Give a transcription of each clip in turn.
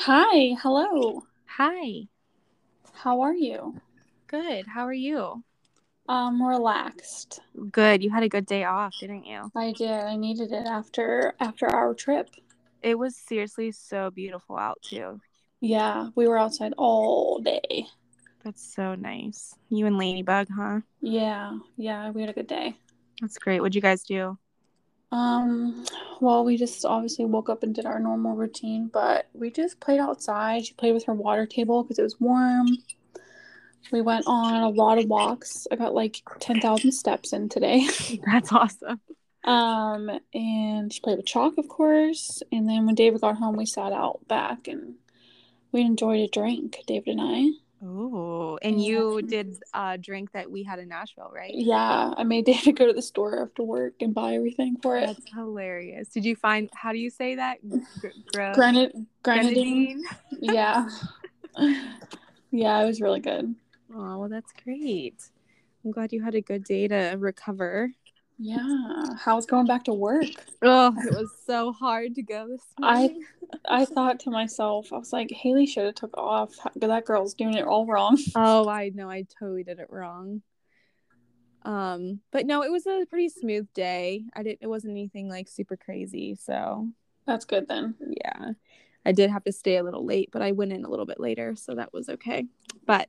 Hi, hello. Hi. How are you? Good. How are you? Um, relaxed. Good. You had a good day off, didn't you? I did. I needed it after after our trip. It was seriously so beautiful out too. Yeah, we were outside all day. That's so nice. You and Ladybug, huh? Yeah, yeah, we had a good day. That's great. What'd you guys do? Um, well, we just obviously woke up and did our normal routine, but we just played outside. She played with her water table because it was warm. We went on a lot of walks. I got like 10,000 steps in today. That's awesome. Um, and she played with chalk, of course. And then when David got home, we sat out back and we enjoyed a drink, David and I. Oh, and you did a drink that we had in Nashville, right? Yeah, I made David go to the store after work and buy everything for it. That's hilarious. Did you find how do you say that? Gr- gr- Granite, grenadine? grenadine. Yeah. yeah, it was really good. Oh, well, that's great. I'm glad you had a good day to recover. Yeah. How's going back to work? Oh, it was so hard to go this morning. I- I thought to myself, I was like, Haley should have took off. That girl's doing it all wrong. Oh, I know. I totally did it wrong. Um, but no, it was a pretty smooth day. I didn't. It wasn't anything like super crazy. So That's good then. yeah, I did have to stay a little late, but I went in a little bit later, so that was okay. But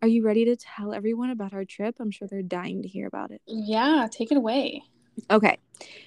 are you ready to tell everyone about our trip? I'm sure they're dying to hear about it. Yeah, take it away. Okay.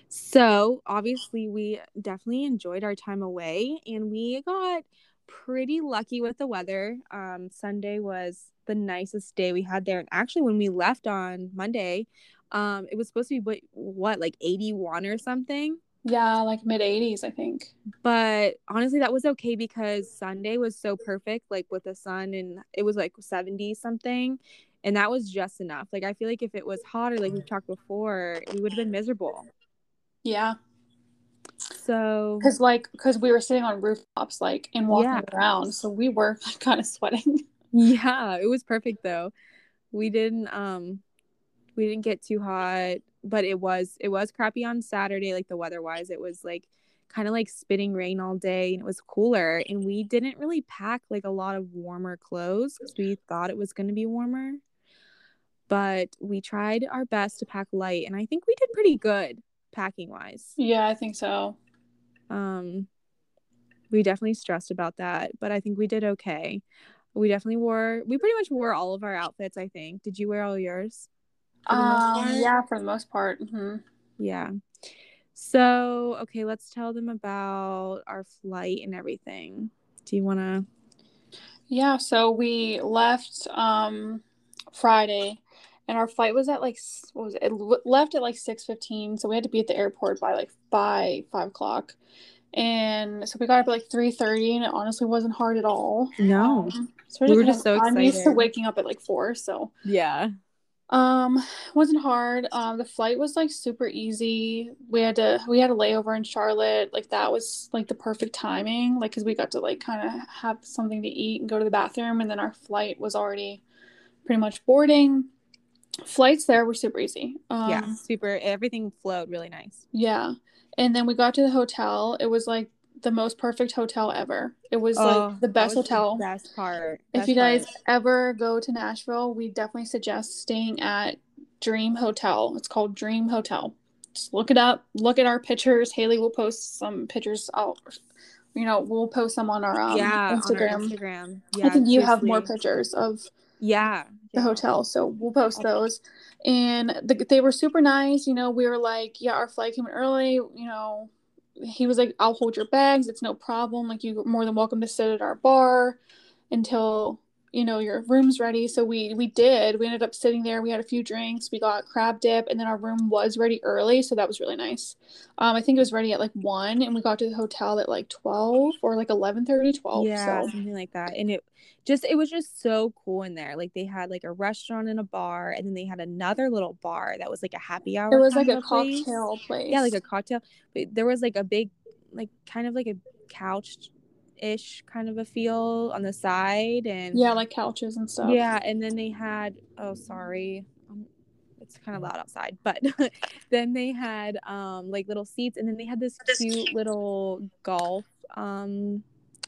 So, obviously, we definitely enjoyed our time away and we got pretty lucky with the weather. Um, Sunday was the nicest day we had there. And actually, when we left on Monday, um, it was supposed to be what, what like 81 or something. Yeah, like mid 80s, I think. But honestly, that was okay because Sunday was so perfect, like with the sun, and it was like 70 something. And that was just enough. Like, I feel like if it was hotter, like we've talked before, we would have been miserable. Yeah. So Because, like, because we were sitting on rooftops, like, and walking Yeah. around. So we were like, kind of sweating. yeah, it was perfect though. We didn't um we didn't get too hot, but it was it was crappy on Saturday like the weather wise. It was like kind of like spitting rain all day and it was cooler and we didn't really pack like a lot of warmer clothes cuz we thought it was going to be warmer. But we tried our best to pack light and I think we did pretty good packing wise. Yeah, I think so. Um, we definitely stressed about that, but I think we did okay. We definitely wore, we pretty much wore all of our outfits, I think. Did you wear all yours? For the most Um, yeah, for the most part. hmm Yeah. So, okay, let's tell them about our flight and everything. Do you want to? Yeah, so we left um Friday, and our flight was at like what was it? It left at like six fifteen, so we had to be at the airport by like by five o'clock, and so we got up at like three thirty, and it honestly wasn't hard at all. No. Um, so We were kinda- just so I'm used to waking up at like four, so Yeah. Um wasn't hard. Um, the flight was like super easy. We had to we had a layover in Charlotte. Like that was like the perfect timing. Like because we got to like kind of have something to eat and go to the bathroom, and then our flight was already pretty much boarding. Flights there were super easy. Um, yeah. Super. Everything flowed really nice. yeah. And then we got to the hotel. It was like the most perfect hotel ever. It was Oh, like the best hotel. best part. If you guys part. ever go to Nashville, we definitely suggest staying at Dream Hotel. It's called Dream Hotel. Just look it up. Look at our pictures. Haley will post some pictures out. You know, we'll post them on our um, yeah, Instagram. on our Instagram. Yeah, I think you have more pictures of Yeah. the yeah. hotel, so we'll post those. And the, they were super nice. You know, we were like, yeah, our flight came in early. You know, he was like, I'll hold your bags. It's no problem. Like, you're more than welcome to sit at our bar until you know your room's ready. So we we did. We ended up sitting there. We had a few drinks. We got crab dip, and then our room was ready early, so that was really nice. Um, I think it was ready at like one, and we got to the hotel at like twelve or like 11:30, 12. yeah So something like that and it just it was just so cool in there like they had like a restaurant and a bar and then they had another little bar that was like a happy hour it was like a of place. cocktail place. yeah like a cocktail but there was like a big like kind of like a couch ish kind of a feel on the side and yeah, like couches and stuff. yeah and then they had oh sorry um, it's kind of loud outside but then they had um like little seats and then they had this cute little golf um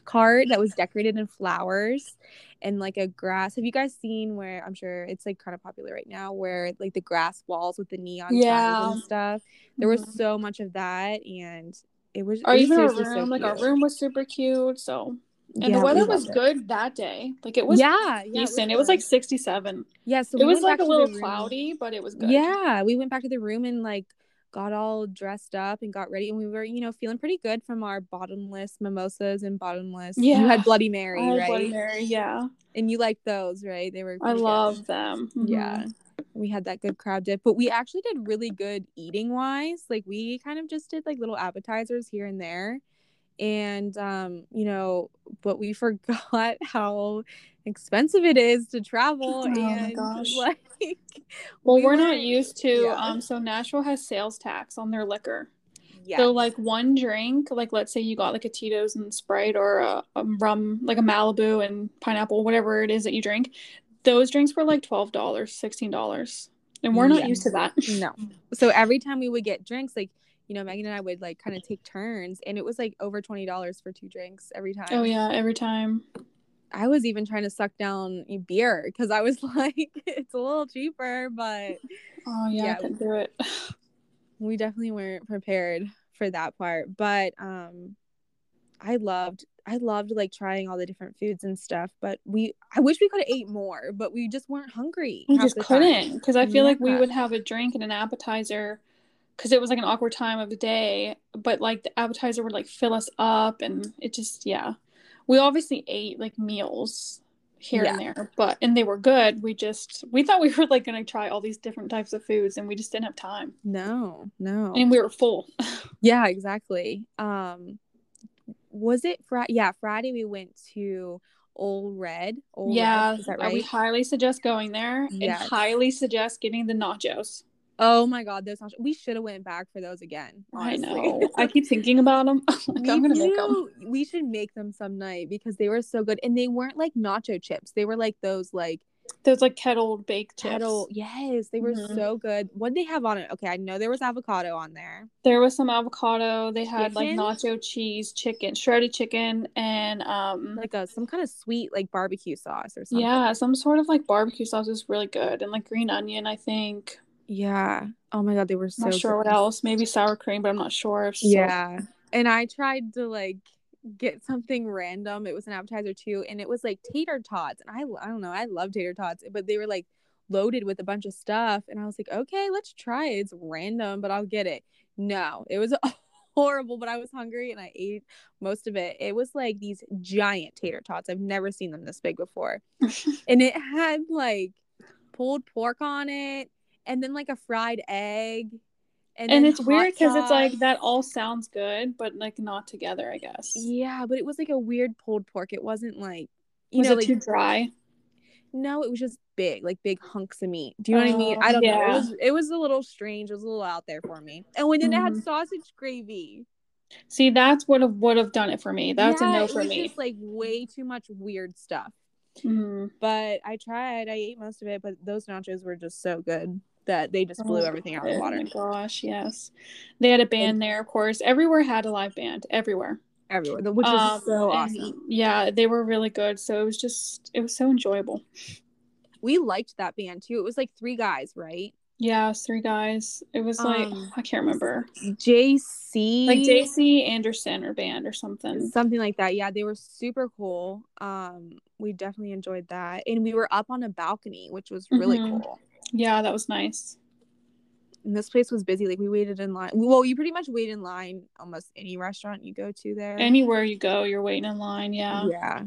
cart that was decorated in flowers and like a grass. Have you guys seen where I'm sure it's like kind of popular right now where like the grass walls with the neon Yeah. and stuff? There was Mhm. so much of that and it was Or it was even our seriously room, so like our room was super cute. So and Yeah, the we weather was loved it. good that day. Like it was yeah, yeah, decent. It was like 67. yeah. So it we was like a little cloudy, but it was good. Yeah, we went back to the room and like got all dressed up and got ready, and we were, you know, feeling pretty good from our bottomless mimosas and bottomless. yeah You had Bloody Mary, right? Bloody Mary, yeah. And you liked those, right? They were. I good. love them. Mhm. Yeah, we had that good crab dip, but we actually did really good eating wise. Like we kind of just did like little appetizers here and there, and um, you know, but we forgot how expensive it is to travel Oh my and gosh. like. Well, we are not used to yeah. um so Nashville has sales tax on their liquor. Yeah. So like one drink, like let's say you got like a Tito's and Sprite or a, a rum, like a Malibu and pineapple, whatever it is that you drink, those drinks were like twelve dollars, sixteen dollars, and we're not Yeah. used to that. No. So every time we would get drinks, like, you know, Megan and I would like kind of take turns and it was like over $20 for two drinks every time. Oh yeah, every time. I was even trying to suck down a beer because I was like, it's a little cheaper, but Oh yeah, Yeah. I couldn't do it. we definitely weren't prepared for that part. But um I loved I loved like trying all the different foods and stuff, but we I wish we could have ate more, but we just weren't hungry. We just couldn't because I feel like we would have a drink and an appetizer because it was like an awkward time of the day, but like the appetizer would like fill us up and it just yeah. We obviously ate like meals here and there, but and they were good. We just we thought we were like gonna try all these different types of foods and we just didn't have time. No, no. And we were full. Yeah, exactly. Um was it Friday? Yeah, Friday we went to Ole Red. Old yeah, Red, is that uh, we highly suggest going there Yes. and highly suggest getting the nachos. oh my god, those nachos! we should have went back for those again. I know. I keep thinking about them. like, I'm gonna make them. do. We should make them some night because they were so good, and they weren't like nacho chips. They were like those like Those like kettle baked chips. kettle. Yes, they were Mhm. so good. What they have on it? Okay, I know there was avocado on there. There was some avocado. They had like nacho cheese, chicken, shredded chicken, and um Like a some kind of sweet like barbecue sauce or something. yeah, some sort of like barbecue sauce was really good, and like green onion. I think. Yeah. Oh my god, they were so not sure what else. Maybe sour cream, but I'm not sure. If so- Yeah. And I tried to like get something random. It was an appetizer too, and it was like tater tots. And I I don't know, I love tater tots, but they were like loaded with a bunch of stuff. And I was like, okay, let's try it. It's random, but I'll get it. No, it was horrible, but I was hungry and I ate most of it. It was like these giant tater tots. I've never seen them this big before. and it had like pulled pork on it and then like a fried egg. And, then it's weird because it's like that all sounds good, but like not together. I guess. Yeah, but it was like a weird pulled pork. It wasn't like you Was know, it like too dry? no, it was just big, like big hunks of meat. Do you know what I mean? Oh, I don't know. It was it was a little strange. It was a little out there for me. And when then it had Mhm. sausage gravy. See, that's what would have done it for me. That's Yeah, a no it for was me. Just like way too much weird stuff. Mhm. But I tried. I ate most of it, but those nachos were just so good that they just blew Oh, everything out of the water. Oh my gosh, yes. They had a band there, of course. Everywhere had a live band. Everywhere. Everywhere, which Um, is so awesome. Yeah, they were really good. So it was just it was so enjoyable. We liked that band too. It was like three guys, right? Yeah, it was three guys. It was like Um, I can't remember. JC, Like JC Anderson or band or something. something like that. Yeah, they were super cool. Um, we definitely enjoyed that, and we were up on a balcony, which was really Mhm. cool. Yeah, that was nice. And this place was busy. Like we waited in line. Well, you pretty much wait in line almost any restaurant you go to there. Anywhere you go, you're waiting in line. Yeah. yeah.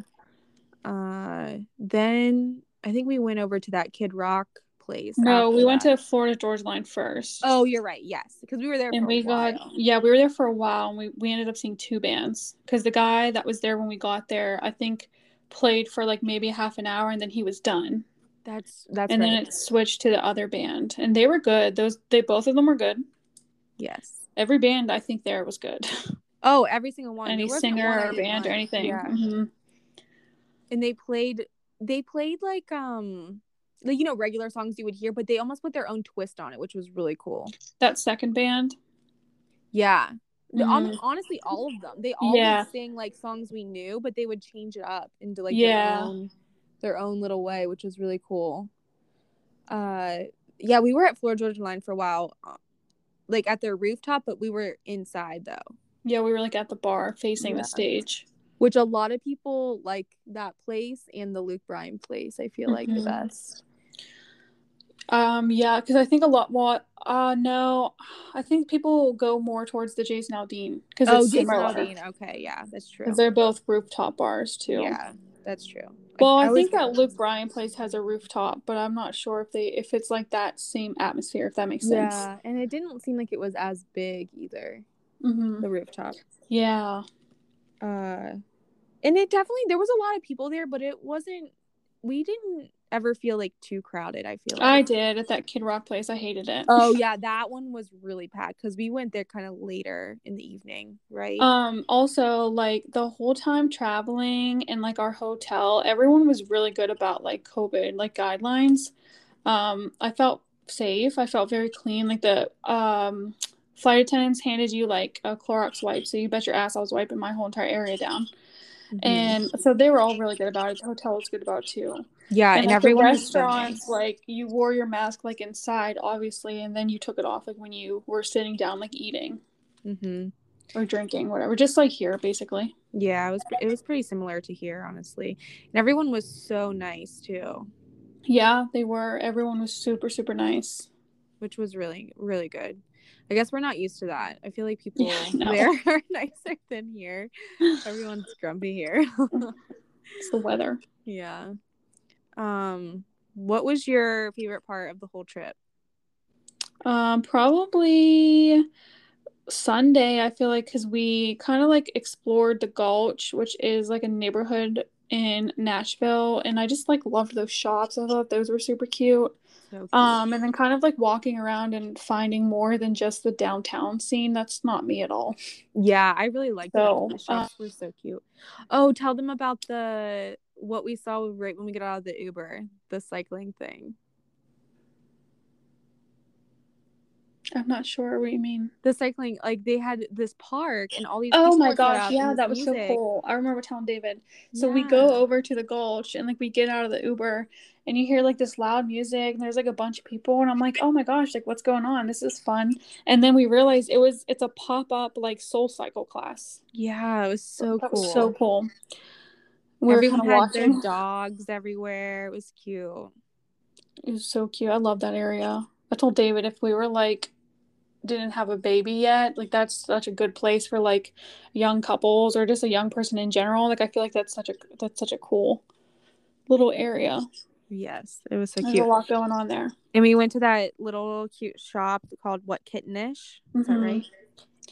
Uh, then I think we went over to that Kid Rock place. No, we went to Florida Georgia Line first. Oh, you're right. Yes, because we were there. and for we a got while. yeah we were there for a while and we, we ended up seeing two bands because the guy that was there when we got there i think played for like maybe half an hour and then he was done That's that's and right. then it switched to the other band and they were good those they both of them were good yes. every band i think there was good Oh, every single one. any singer one or band or anything Yeah. Mhm. and they played they played like um like you know regular songs you would hear but they almost put their own twist on it which was really cool that second band yeah hon- Mhm. honestly, all of them. They all Yeah. sing like songs we knew, but they would change it up into like Yeah. their own their own little way, which was really cool. Uh, yeah, we were at Florida Georgia Line for a while, uh, like at their rooftop, but we were inside though, Yeah, we were like at the bar facing Yeah. the stage. which a lot of people like that place and the Luke Bryan place. I feel like the Mhm. best. Um, yeah, because I think a lot more. Uh, no, I think people go more towards the Jason Aldean because Oh, it's Jason. Aldean. Okay, yeah, that's true. they're both rooftop bars too. Yeah, that's true. Well, I, always think that Luke Bryan place has a rooftop, but I'm not sure if they if it's like that same atmosphere. If that makes sense. Yeah, and it didn't seem like it was as big either. hmm The rooftop. Yeah. Uh, and it definitely there was a lot of people there, but it wasn't. We didn't ever feel like too crowded. I feel like I did at that Kid Rock place. I hated it. Oh yeah, that one was really packed because we went there kind of later in the evening, right? Um, also, like the whole time traveling and like our hotel, everyone was really good about like COVID like guidelines. Um, I felt safe. I felt very clean. Like the um flight attendants handed you like a Clorox wipe, so you bet your ass I was wiping my whole entire area down. Mhm. And so they were all really good about it. The hotel was good about it too. Yeah, and, and, like, everyone restaurants, like you wore your mask like inside, obviously, and then you took it off like when you were sitting down, like eating Mhm. or drinking, whatever. Just like here, basically. Yeah, it was it was pretty similar to here, honestly, and everyone was so nice too, Yeah, they were. Everyone was super, super nice. which was really really good. I guess we're not used to that. I feel like people Yeah, there are nicer than here. Everyone's grumpy here. It's the weather. yeah. Um, what was your favorite part of the whole trip? Um, probably Sunday. I feel like because we kind of like explored the Gulch, which is like a neighborhood in Nashville, and I just like loved those shops. I thought those were super cute. So cute. Um, and then kind of like walking around and finding more than just the downtown scene. That's not me at all. Yeah, I really liked So, it. The shops were so cute. Oh, tell them about the what we saw right when we got out of the Uber, the cycling thing. I'm not sure what you mean. The cycling, like they had this park and all these. Oh my gosh, up yeah, that was so cool. I remember telling David. So we go over to the Gulch and like we get out of the Uber and you hear like this loud music and there's like a bunch of people and I'm like, "Oh my gosh, like what's going on? This is fun." And then we realized it was it's a pop-up like Soul Cycle class. Yeah, it was so that cool. was so cool. We were Everyone kind had of watching. their dogs everywhere. It was cute. It was so cute. I love that area. I told David if we were like didn't have a baby yet, like that's such a good place for like young couples or just a young person in general. Like I feel like that's such a that's such a cool little area. Yes, it was so There's cute. a lot going on there. And we went to that little cute shop called What Kittenish. Is that mm-hmm. right?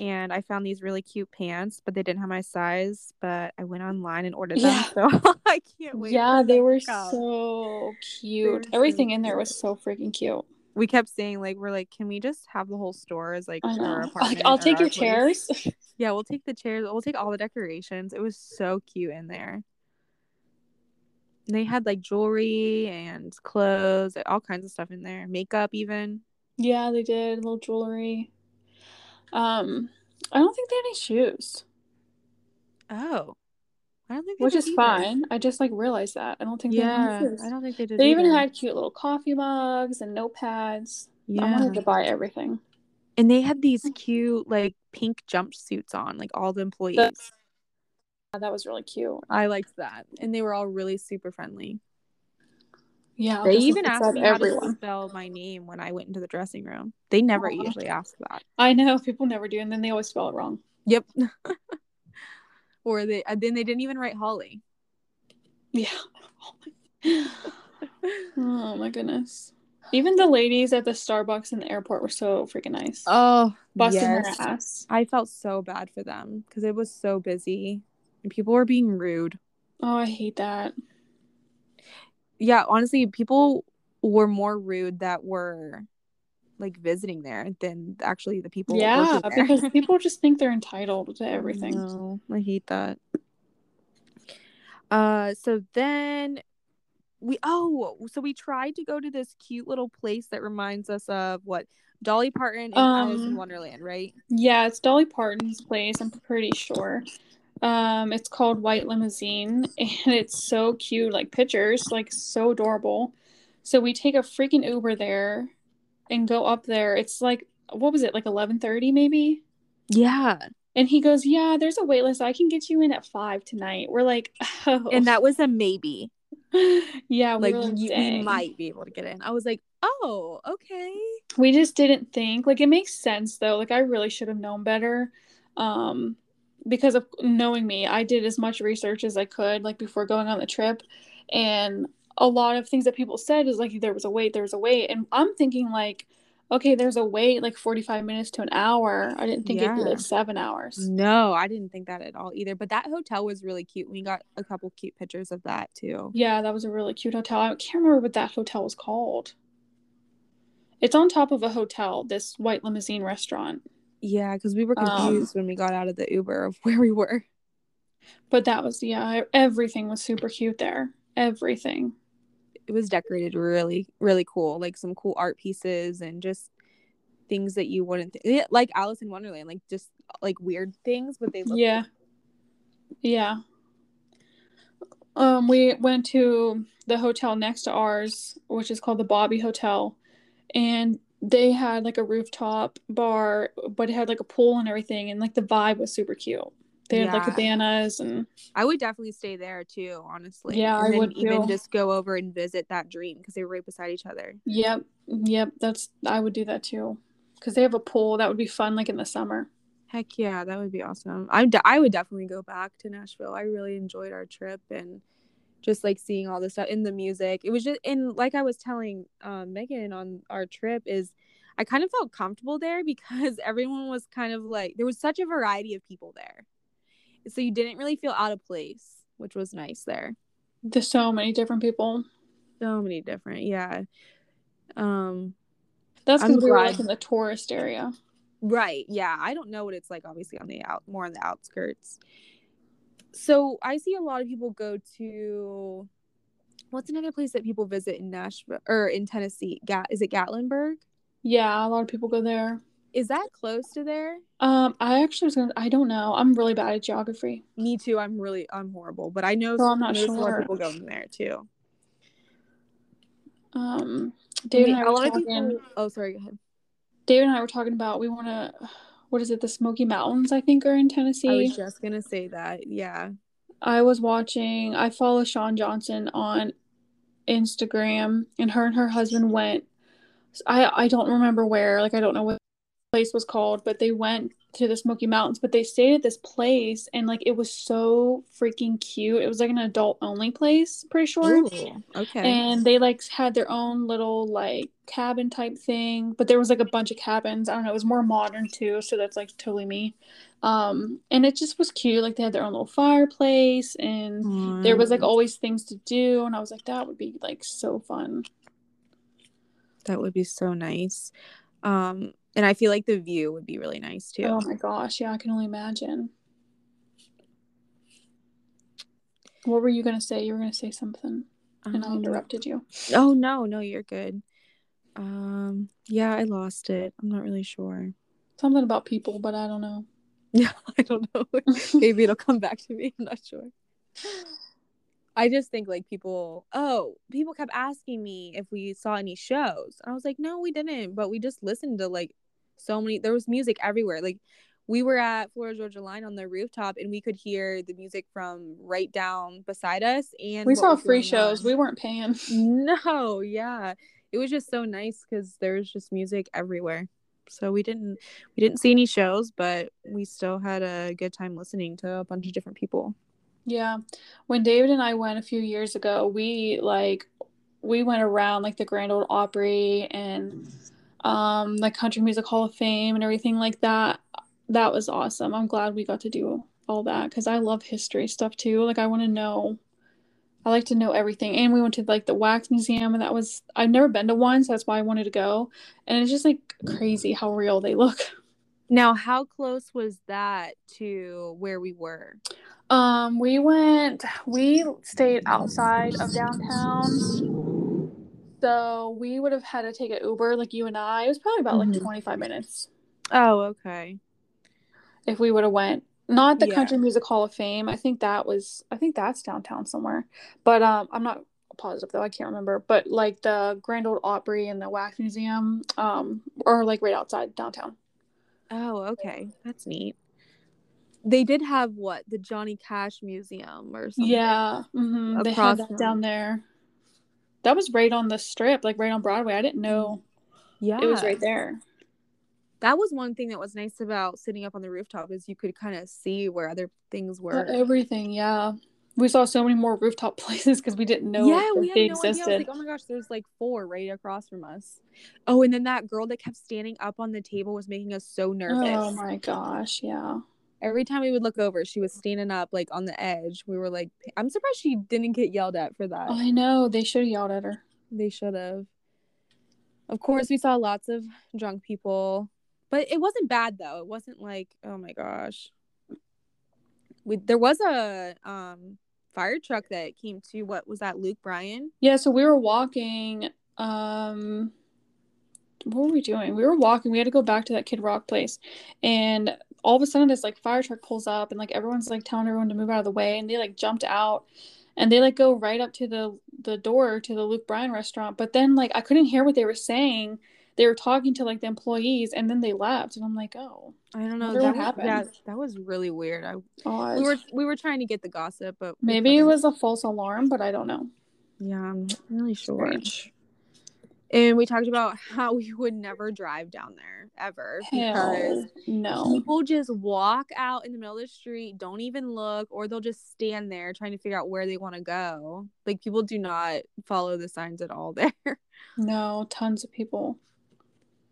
And I found these really cute pants, but they didn't have my size. But I went online and ordered Yeah. them, so I can't wait. Yeah, they were to come. so were cute. so Everything in there cute. was so freaking cute. We kept saying like we're like, can we just have the whole store as like our apartment? Like, I'll take your place? chairs. Yeah, we'll take the chairs. We'll take all the decorations. It was so cute in there. And They had like jewelry and clothes, all kinds of stuff in there. Makeup even. yeah, they did little jewelry. Um, I don't think they had any shoes, Oh. I don't think which is either. fine. I just like realized that. I don't think they Yeah, shoes. I don't think they did. They even had cute little coffee mugs and notepads. Yeah. I wanted to buy everything. and they had these cute like pink jumpsuits on, like all the employees. That was really cute. I liked that, and they were all really super friendly. Yeah, They even asked me how to everyone. spell my name when I went into the dressing room. They never Aw. usually ask that. I know people never do, and then they always spell it wrong. Yep. or they uh, then they didn't even write Holly. Yeah. oh my goodness. Even the ladies at the Starbucks in the airport were so freaking nice. Oh, Busting yes. their ass. I felt so bad for them because it was so busy and people were being rude. Oh, I hate that. Yeah, honestly, people were more rude that were like visiting there than actually the people. yeah, there. because people just think they're entitled to everything. No, I hate that. Uh, so then we oh so we tried to go to this cute little place that reminds us of what Dolly Parton and Alice in Um, Wonderland, right? Yeah, it's Dolly Parton's place, I'm pretty sure. Um, it's called White Limousine, and it's so cute, like pictures, like so adorable. So we take a freaking Uber there and go up there. It's like what was it, like 11:30 maybe? Yeah. And he goes, "Yeah, there's a wait list. I can get you in at 5 tonight." We're like, "Oh." And that was a maybe. yeah, we like, you, we might be able to get in. I was like, oh, okay. we just didn't think like it makes sense though like i really should have known better um because of knowing me i did as much research as i could like before going on the trip. And a lot of things that people said is like there was a wait there was a wait. And i'm thinking like okay there's a wait like 45 minutes to an hour. I didn't think it'd be like seven hours. No, I didn't think that at all either. But that hotel was really cute. We got a couple cute pictures of that too. yeah that was a really cute hotel. I can't remember what that hotel was called. It's on top of a hotel this white limousine restaurant Yeah, because we were Um, confused when we got out of the Uber of where we were. But that was yeah, everything was super cute there. Everything. It was decorated really, really cool. Like some cool art pieces and just things that you wouldn't th- like Alice in Wonderland, like just like weird things, but they look Yeah. Yeah. Um we went to the hotel next to ours, which is called the Bobby Hotel, and they had like a rooftop bar, but it had like a pool and everything and like the vibe was super cute. They had like cabanas and I would definitely stay there too, honestly. Yeah, and I would even too. just go over and visit that dream because they were right beside each other. yep, yep, that's I would do that too. Cuz they have a pool that would be fun like in the summer. Heck yeah, that would be awesome. I would definitely go back to Nashville. I really enjoyed our trip and just like seeing all this stuff in the music. It was just and like I was telling um, Megan on our trip is I kind of felt comfortable there because everyone was kind of like there was such a variety of people there, so you didn't really feel out of place, which was nice there. There's so many different people. So many different, yeah. Um, That's because we were like in the tourist area. Right. Yeah. I don't know what it's like, obviously, on the out, more on the outskirts. So I see a lot of people go to, what's another place that people visit in Nashville or in Tennessee? Gat is it Gatlinburg? Yeah, a lot of people go there. Is that close to there? Um, I actually was gonna. I don't know. I'm really bad at geography. Me too. I'm really, I'm horrible, but I know So I'm not there's a lot sure. of people going there too. Um, I David mean, and I were talking. people. Oh, sorry. Go ahead. David and I were talking about we want to. What is it? The Smoky Mountains, I think, are in Tennessee. I was just gonna say that. Yeah. I was watching. I follow Shawn Johnson on Instagram, and her and her husband went. I I don't remember where. Like I don't know what place was called, but they went to the Smoky Mountains. But they stayed at this place, and like it was so freaking cute. It was like an adult only place, pretty sure. Ooh, okay. And they like had their own little like cabin type thing, but there was like a bunch of cabins. I don't know. It was more modern too, so that's like totally me. Um, and it just was cute. Like they had their own little fireplace, and there was like always things to do. And I was like, that would be like so fun. that would be so nice. Um, and I feel like the view would be really nice too. Oh my gosh, yeah, I can only imagine. What were you gonna say? You were gonna say something, and I Um, interrupted you. Oh no, no, you're good. Um, yeah, I lost it. I'm not really sure. Something about people, but I don't know. Yeah, I don't know. Maybe it'll come back to me. I'm not sure. I just think like people, oh, people kept asking me if we saw any shows. And I was like, no, we didn't, but we just listened to like so many there was music everywhere. Like we were at Florida Georgia Line on the rooftop and we could hear the music from right down beside us and we saw free shows. on. We weren't paying. No, yeah. It was just so nice because there was just music everywhere. So we didn't we didn't see any shows, but we still had a good time listening to a bunch of different people. Yeah. When David and I went a few years ago, we like we went around like the Grand Ole Opry and um the Country Music Hall of Fame and everything like that. That was awesome. I'm glad we got to do all that because I love history stuff too. Like I want to know I like to know everything. And we went to like the wax museum and that was I've never been to one, so that's why I wanted to go. And it's just like crazy how real they look. Now, how close was that to where we were? Um, we went. We stayed outside of downtown, so we would have had to take an Uber, like you and I. It was probably about Mhm. like twenty five minutes Oh, okay. if we would have went. Not the Yeah. Country Music Hall of Fame. I think that was. I think that's downtown somewhere, but um, I'm not positive though. I can't remember. But like the Grand Ole Opry and the Wax Museum, um, are like right outside downtown. Oh, okay. That's neat. They did have what the Johnny Cash Museum or something. Yeah, hmm they had that from- down there. That was right on the strip, like right on Broadway. I didn't know yeah. it was right there. That was one thing that was nice about sitting up on the rooftop is you could kind of see where other things were. Everything, yeah. We saw so many more rooftop places because we didn't know yeah, we they had no idea. I was existed. like, oh my gosh, there's like four right across from us. Oh, and then that girl that kept standing up on the table was making us so oh nervous. oh my gosh, yeah. Every time we would look over, she was standing up like on the edge. We were like, I'm surprised she didn't get yelled at for that. I know they should have yelled at her. They should have. Of course, we saw lots of drunk people, but it wasn't bad though. It wasn't like, oh my gosh. We there was a um fire truck that came to what was that Luke Bryan? Yeah, so we were walking. Um, what were we doing? We were walking. We had to go back to that Kid Rock place, and all of a sudden, this like fire truck pulls up, and like everyone's like telling everyone to move out of the way, and they like jumped out, and they like go right up to the the door to the Luke Bryan restaurant. But then like I couldn't hear what they were saying. They were talking to like the employees, and then they left, and I'm like, oh, I don't know. Wonder That what was, happened. yeah, that was really weird. I odd. we were we were trying to get the gossip, but Maybe it was a false alarm, but I don't know. Yeah, I'm not really sure. Strange. And we talked about how we would never drive down there ever because Hell no. people just walk out in the middle of the street, don't even look, or they'll just stand there trying to figure out where they want to go. Like people do not follow the signs at all there. No, tons of people.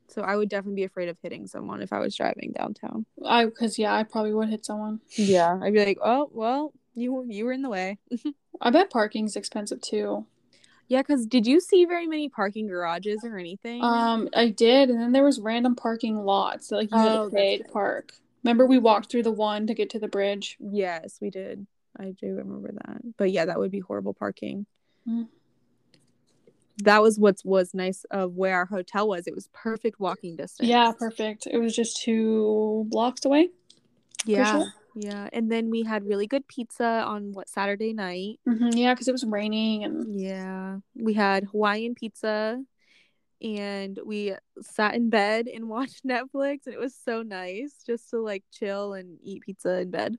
So I would definitely be afraid of hitting someone if I was driving downtown. I because yeah, I probably would hit someone. Yeah, I'd be like, oh well, you you were in the way. I bet parking's expensive too. Yeah, because did you see very many parking garages or anything? Um, I did, and then there was random parking lots that like you had Oh, to pay to park. Remember we walked through the one to get to the bridge. yes, we did. I do remember that. But yeah, that would be horrible parking. Mm. That was what was nice of where our hotel was. It was perfect walking distance. Yeah, perfect. It was just two blocks away. Yeah. sure. Yeah. And then we had really good pizza on what Saturday night. hmm yeah, because it was raining and Yeah. We had Hawaiian pizza and we sat in bed and watched Netflix and it was so nice just to like chill and eat pizza in bed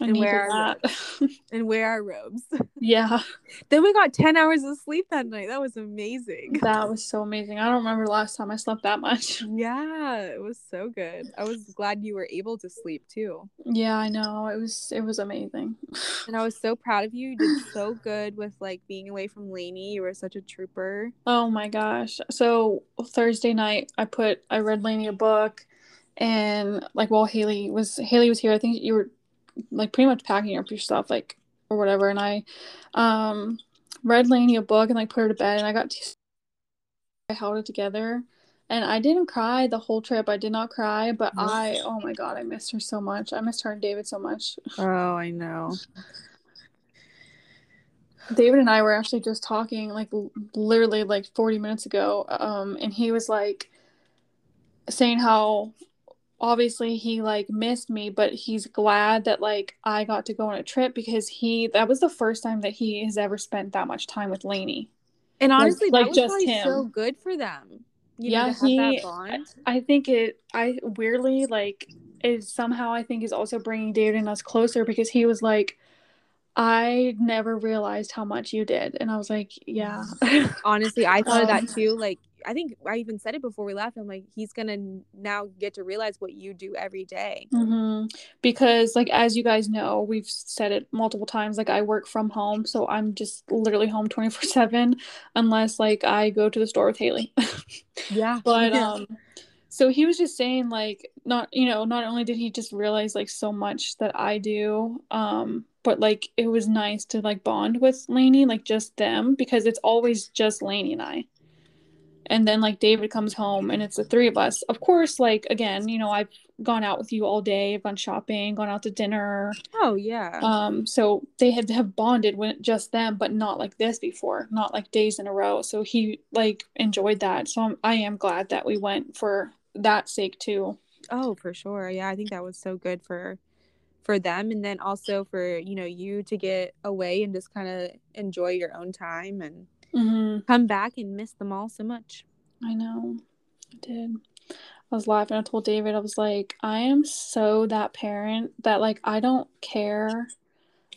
And where that. and wear our robes. yeah, then we got 10 hours of sleep that night. That was amazing. that was so amazing. I don't remember last time I slept that much. Yeah, it was so good. I was glad you were able to sleep too. Yeah, I know. It was it was amazing. And I was so proud of you. You did so good with like being away from Lainey. You were such a trooper. Oh my gosh. So Thursday night I put I read Lainey a book and like while Haley was Haley was here, I think you were like pretty much packing up your stuff like or whatever and I um read Lainey a book and like put her to bed and I got to I held it together and I didn't cry the whole trip. I did not cry, but I oh my god, I missed her so much. I missed her and David so much. Oh, I know. David and I were actually just talking like l- literally like 40 minutes ago um and he was like saying how obviously he like missed me but he's glad that like I got to go on a trip because he that was the first time that he has ever spent that much time with Lainey. And honestly, like, that was just probably him. so good for them. You Yeah, he- I think it I weirdly like is somehow I think is also bringing David and us closer because he was like I never realized how much you did and I was like yeah. Honestly, I thought of Um, that too. Like, I think I even said it before we left. I'm like, he's gonna now get to realize what you do every day. hmm Because, like, as you guys know, we've said it multiple times. Like, I work from home, so I'm just literally home 24 7 unless, like, I go to the store with Haley. Yeah, but, Yeah. um, so he was just saying, like, not, you know, not only did he just realize, like, so much that I do, um, but, like, it was nice to, like, bond with Lainey, like, just them, because it's always just Lainey and I. and then like David comes home and it's the three of us. Of course, like again, you know, I've gone out with you all day, I've gone shopping, gone out to dinner. Oh yeah. Um, so they had to have bonded with just them, but not like this before, not like days in a row. So he like enjoyed that. So I'm, I am glad that we went for that sake too. Oh, for sure. Yeah, I think that was so good for for them and then also for, you know, you to get away and just kind of enjoy your own time and Mm-hmm. come back and miss them all so much. I know. I did. I was laughing. I told David, I was like, I am so that parent that like I don't care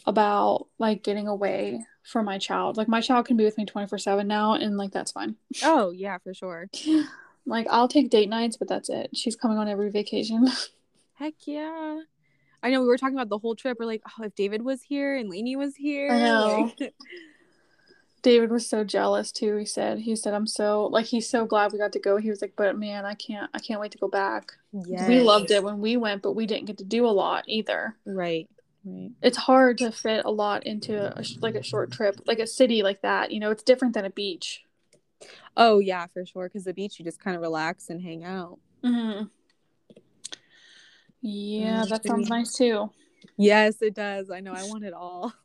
about like getting away from my child. Like my child can be with me 24/7 now and like that's fine. Oh, yeah, for sure. Like I'll take date nights, but that's it. She's coming on every vacation. Heck yeah. I know we were talking about the whole trip. We're like, oh, if David was here and Lainey was here. I know. like- David was so jealous too. He said, he said, I'm so like he's so glad we got to go. He was like, but man, I can't, I can't wait to go back. yes. We loved it when we went, but we didn't get to do a lot either. Right. Right. It's hard to fit a lot into a, like a short trip, like a city like that. You know, it's different than a beach. Oh, yeah, for sure. Because the beach, you just kind of relax and hang out. Mm-hmm. Yeah, that sounds nice too. Yes, it does. I know. I want it all.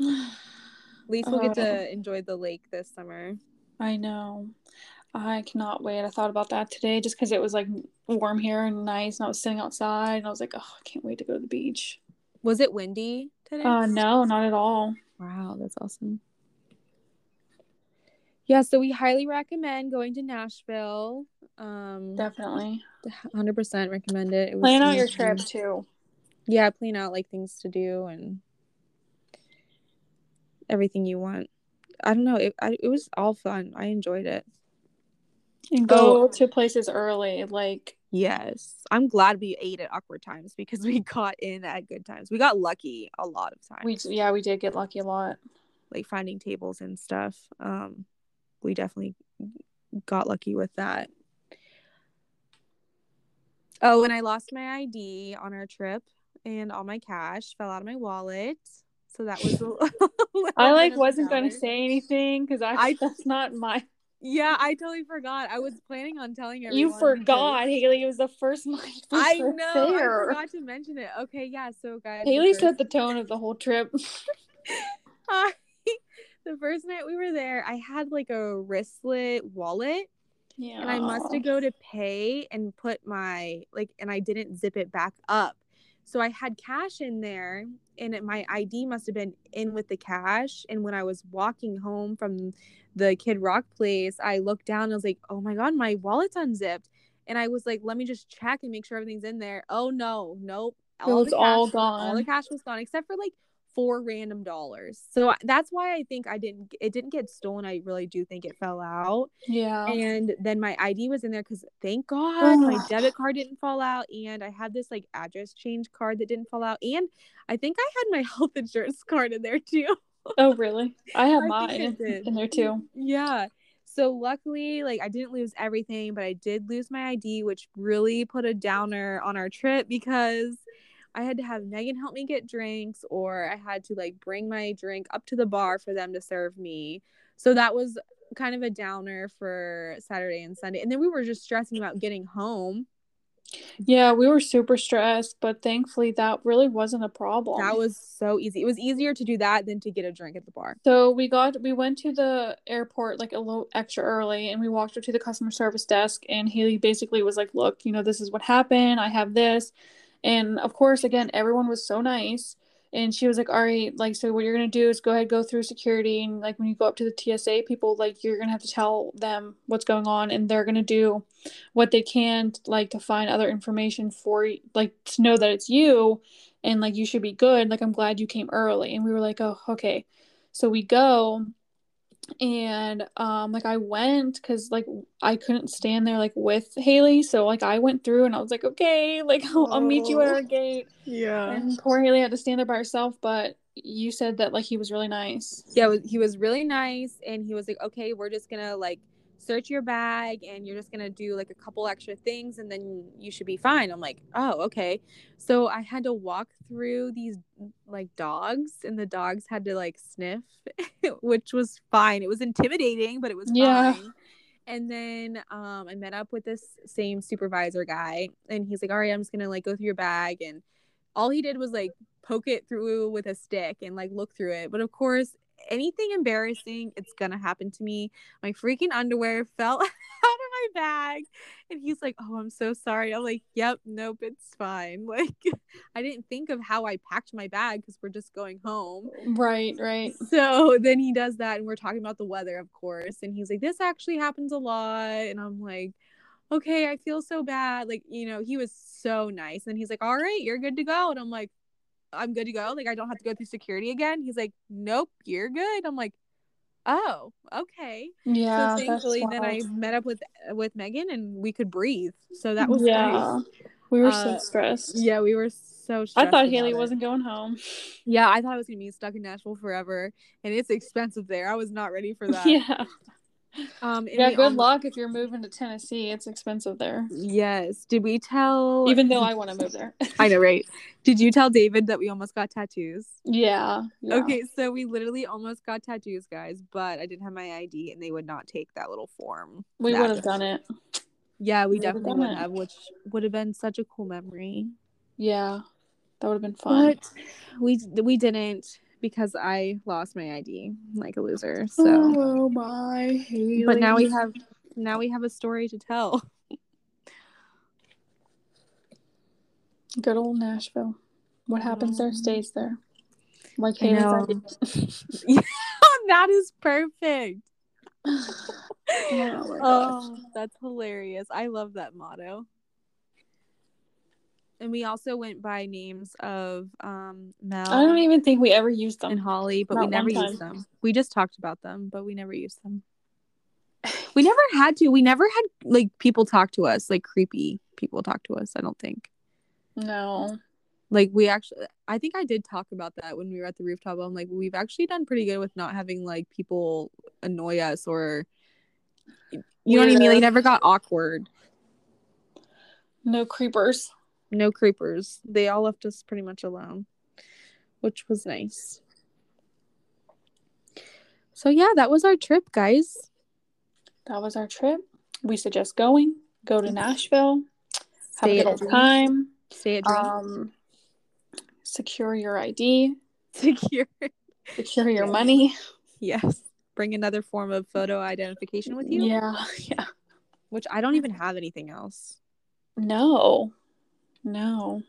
At least we'll get Oh. to enjoy the lake this summer. I know. I cannot wait. I thought about that today just because it was like warm here and nice, and I was sitting outside, and I was like, oh, I can't wait to go to the beach. Was it windy today? Uh, no, not at all. Wow, that's awesome. Yeah, so we highly recommend going to Nashville. Um, Definitely. 100% recommend it. it was Plan out your trip too. Yeah, plan out like things to do and everything you want. I don't know. It I, it was all fun. I enjoyed it. And go Oh. to places early. Like, Yes, I'm glad we ate at awkward times because we got in at good times. We got lucky a lot of times. we, yeah, we did get lucky a lot. like finding tables and stuff. Um, we definitely got lucky with that. Oh, and I lost my ID on our trip, and all my cash fell out of my wallet. So that was. A little I like wasn't gonna say anything because I, I- that's not my. Yeah, I totally forgot. I was planning on telling everyone. You because- forgot, Haley. It was the first night. I know. I forgot to mention it. Okay, yeah. So guys, Haley first- set the tone of the whole trip. I, the first night we were there, I had like a wristlet wallet Yeah. and I must have go to pay and put my like and I didn't zip it back up. So I had cash in there and it, my ID must have been in with the cash and when I was walking home from the Kid Rock place, I looked down and I was like, "Oh my god, my wallet's unzipped." And I was like, "Let me just check and make sure everything's in there." Oh no, nope. It was the all gone. All the cash was gone except for like four random dollars. So that's why I think I didn't it didn't get stolen. I really do think it fell out. Yeah. And then my ID was in there because thank God my debit card didn't fall out. And I had this like address change card that didn't fall out. And I think I had my health insurance card in there too. oh, really? I had I mine think I in, did. in there too. Yeah. So luckily, like I didn't lose everything, but I did lose my ID, which really put a downer on our trip because I had to have Megan help me get drinks, or I had to like bring my drink up to the bar for them to serve me. So that was kind of a downer for Saturday and Sunday. And then we were just stressing about getting home. Yeah, we were super stressed, but thankfully that really wasn't a problem. That was so easy. It was easier to do that than to get a drink at the bar. So we got we went to the airport like a little extra early and we walked up to the customer service desk and Haley basically was like, "Look, you know, this is what happened. I have this." And of course, again, everyone was so nice. And she was like, "All right, like so what you're going to do is go ahead go through security and like when you go up to the TSA people like you're going to have to tell them what's going on and they're going to do what they can like to find other information for like to know that it's you and like you should be good. Like I'm glad you came early." And we were like, "Oh, okay." So we go and um like I went cuz like I couldn't stand there like with Haley, so like I went through and I was like, "Okay, like I'll, I'll meet you at Oh. our gate." Yeah. And poor Haley had to stand there by herself, but you said that like he was really nice. yeah he was really nice and he was like okay we're just gonna like search your bag and you're just gonna do like a couple extra things and then you should be fine i'm like oh okay so i had to walk through these like dogs and the dogs had to like sniff which was fine it was intimidating but it was Yeah. fine And then um, I met up with this same supervisor guy, and he's like, "All right, I'm just gonna like go through your bag." And all he did was like poke it through with a stick and like look through it. But of course, anything embarrassing, it's gonna happen to me. My freaking underwear fell out of my bag, and he's like, "Oh, I'm so sorry." I'm like, "Yep, nope, it's fine." Like, I didn't think of how I packed my bag because we're just going home. Right, right. So then he does that, and we're talking about the weather, of course. And he's like, "This actually happens a lot," and I'm like. Okay, I feel so bad. Like, you know, he was so nice. And he's like, All right, you're good to go. And I'm like, I'm good to go. Like I don't have to go through security again. He's like, Nope, you're good. I'm like, Oh, okay. Yeah. so thankfully then I met up with with Megan and we could breathe. So that was yeah. nice. We were Uh, so stressed. Yeah, we were so I thought Haley it. wasn't going home. Yeah, I thought I was gonna be stuck in Nashville forever. And it's expensive there. I was not ready for that. yeah. Um Yeah, good luck if you're moving to Tennessee. It's expensive there. Yes. Did we tell Even though I want to move there. I know, right? Did you tell David that we almost got tattoos? yeah, yeah. Okay, so we literally almost got tattoos, guys, but I didn't have my ID and they would not take that little form. We would have done it. Yeah, we We definitely would have, which would have been such a cool memory. Yeah. That would have been fun. But we we didn't because I lost my ID like a loser. So, Oh my Haley. but now we have now we have a story to tell. good old Nashville. What happens there Mhm. stays there. Like Haley's idea. that is perfect. oh. Oh, that's hilarious. I love that motto. And we also went by names of um Mel I don't even think we ever used them. and Holly, but we never used them. We just talked about them, but we never used them. We never had to. We never had like people talk to us, like creepy people talk to us, I don't think. No. Like we actually I think I did talk about that when we were at the rooftop. I'm like, we've actually done pretty good with not having like people annoy us or you know what I mean? Like never got awkward. No creepers. No creepers. They all left us pretty much alone, which was nice. So yeah, that was our trip, guys. That was our trip. We suggest going. Go to Nashville. Have Stay a good time. Stay at. Um, secure your ID. Secure. Secure your money. Yes. Bring another form of photo identification with you. Yeah, yeah. Which I don't even have anything else. No, no,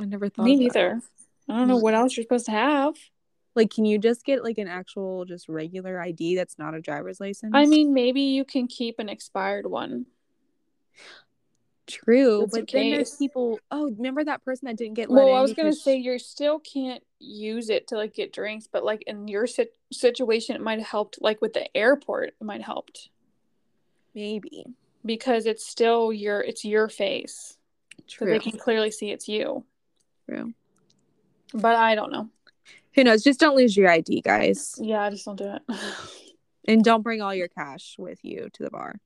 I never thought. me that. neither. I don't know what else you're supposed to have. Like, can you just get like an actual, just regular ID that's not a driver's license? I mean, maybe you can keep an expired one. true, in but then there's people. Oh, remember that person that didn't get Well, I was gonna say you still can't use it to like get drinks, but like in your sit- situation, it might have helped. Like with the airport, it might have helped maybe because it's still your it's your face, so true. they can clearly see it's you. true. But I don't know. Who knows? Just don't lose your ID, guys. Yeah, I just don't do it. And don't bring all your cash with you to the bar.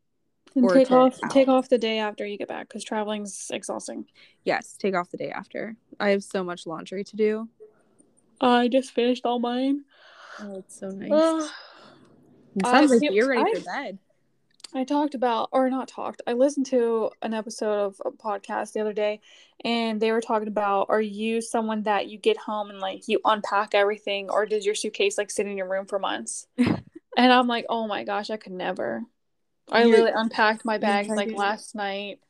And Or take off out. take off the day after you get back because traveling's exhausting. Yes, take off the day after. I have so much laundry to do. I just finished all mine. Oh, it's so nice. Ugh. It I sounds like feel- you're ready I- for bed. I talked about, or not talked, I listened to an episode of a podcast the other day, and they were talking about are you someone that you get home and like you unpack everything, or does your suitcase like sit in your room for months? and I'm like, oh my gosh, I could never. I You- literally unpacked my bags like last night.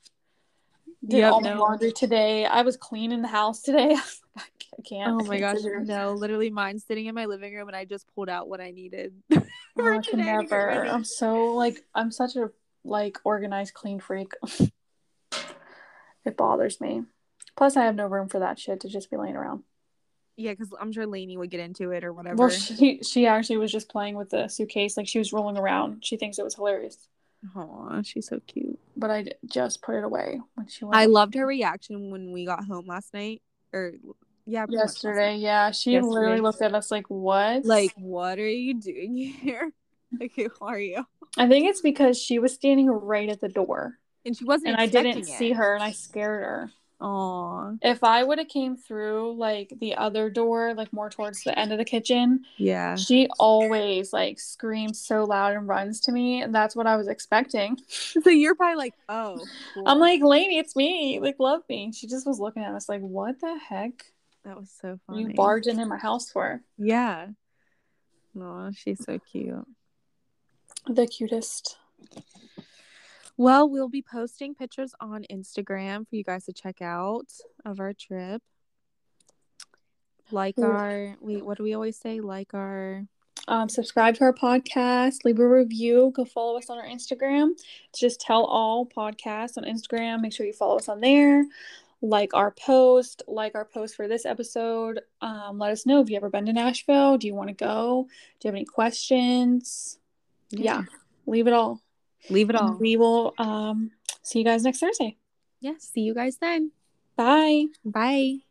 Did Yep, all my no. laundry today. I was cleaning the house today. I can't. Oh my gosh, no! Literally, mine's sitting in my living room, and I just pulled out what I needed. Oh, I can today to get never. I'm so like I'm such a like organized clean freak. it bothers me. Plus, I have no room for that shit to just be laying around. Yeah, because I'm sure Lainey would get into it or whatever. Well, she she actually was just playing with the suitcase, like she was rolling around. She thinks it was hilarious, Aw, she's so cute. but I just put it away when she went. I loved her reaction when we got home last night, or yeah, pretty much last yesterday. Yeah, she Yesterday. literally looked at us like, "What?" Like, what are you doing here? Like, who are you? I think it's because she was standing right at the door, And she wasn't. and I didn't it. see her, and I scared her. Aw. If I would have came through like the other door, like more towards the end of the kitchen, Yeah. she always like screams so loud and runs to me, and that's what I was expecting. So you're probably like, oh. I'm like, Lainey, it's me. Like, love me. She just was looking at us like, what the heck? That was so funny. You barged into my house for Yeah. No, she's so cute. the cutest. Well, we'll be posting pictures on Instagram for you guys to check out of our trip. Like Ooh. our wait, what do we always say? Like our Um, subscribe to our podcast, leave a review, go follow us on our Instagram. It's just tell all podcasts on Instagram. Make sure you follow us on there. Like our post, like our post for this episode. Um, let us know. Have you ever been to Nashville? Do you want to go? Do you have any questions? Yeah, leave it all. Leave it all. we will um, see you guys next Thursday. Yeah. See you guys then. Bye. Bye.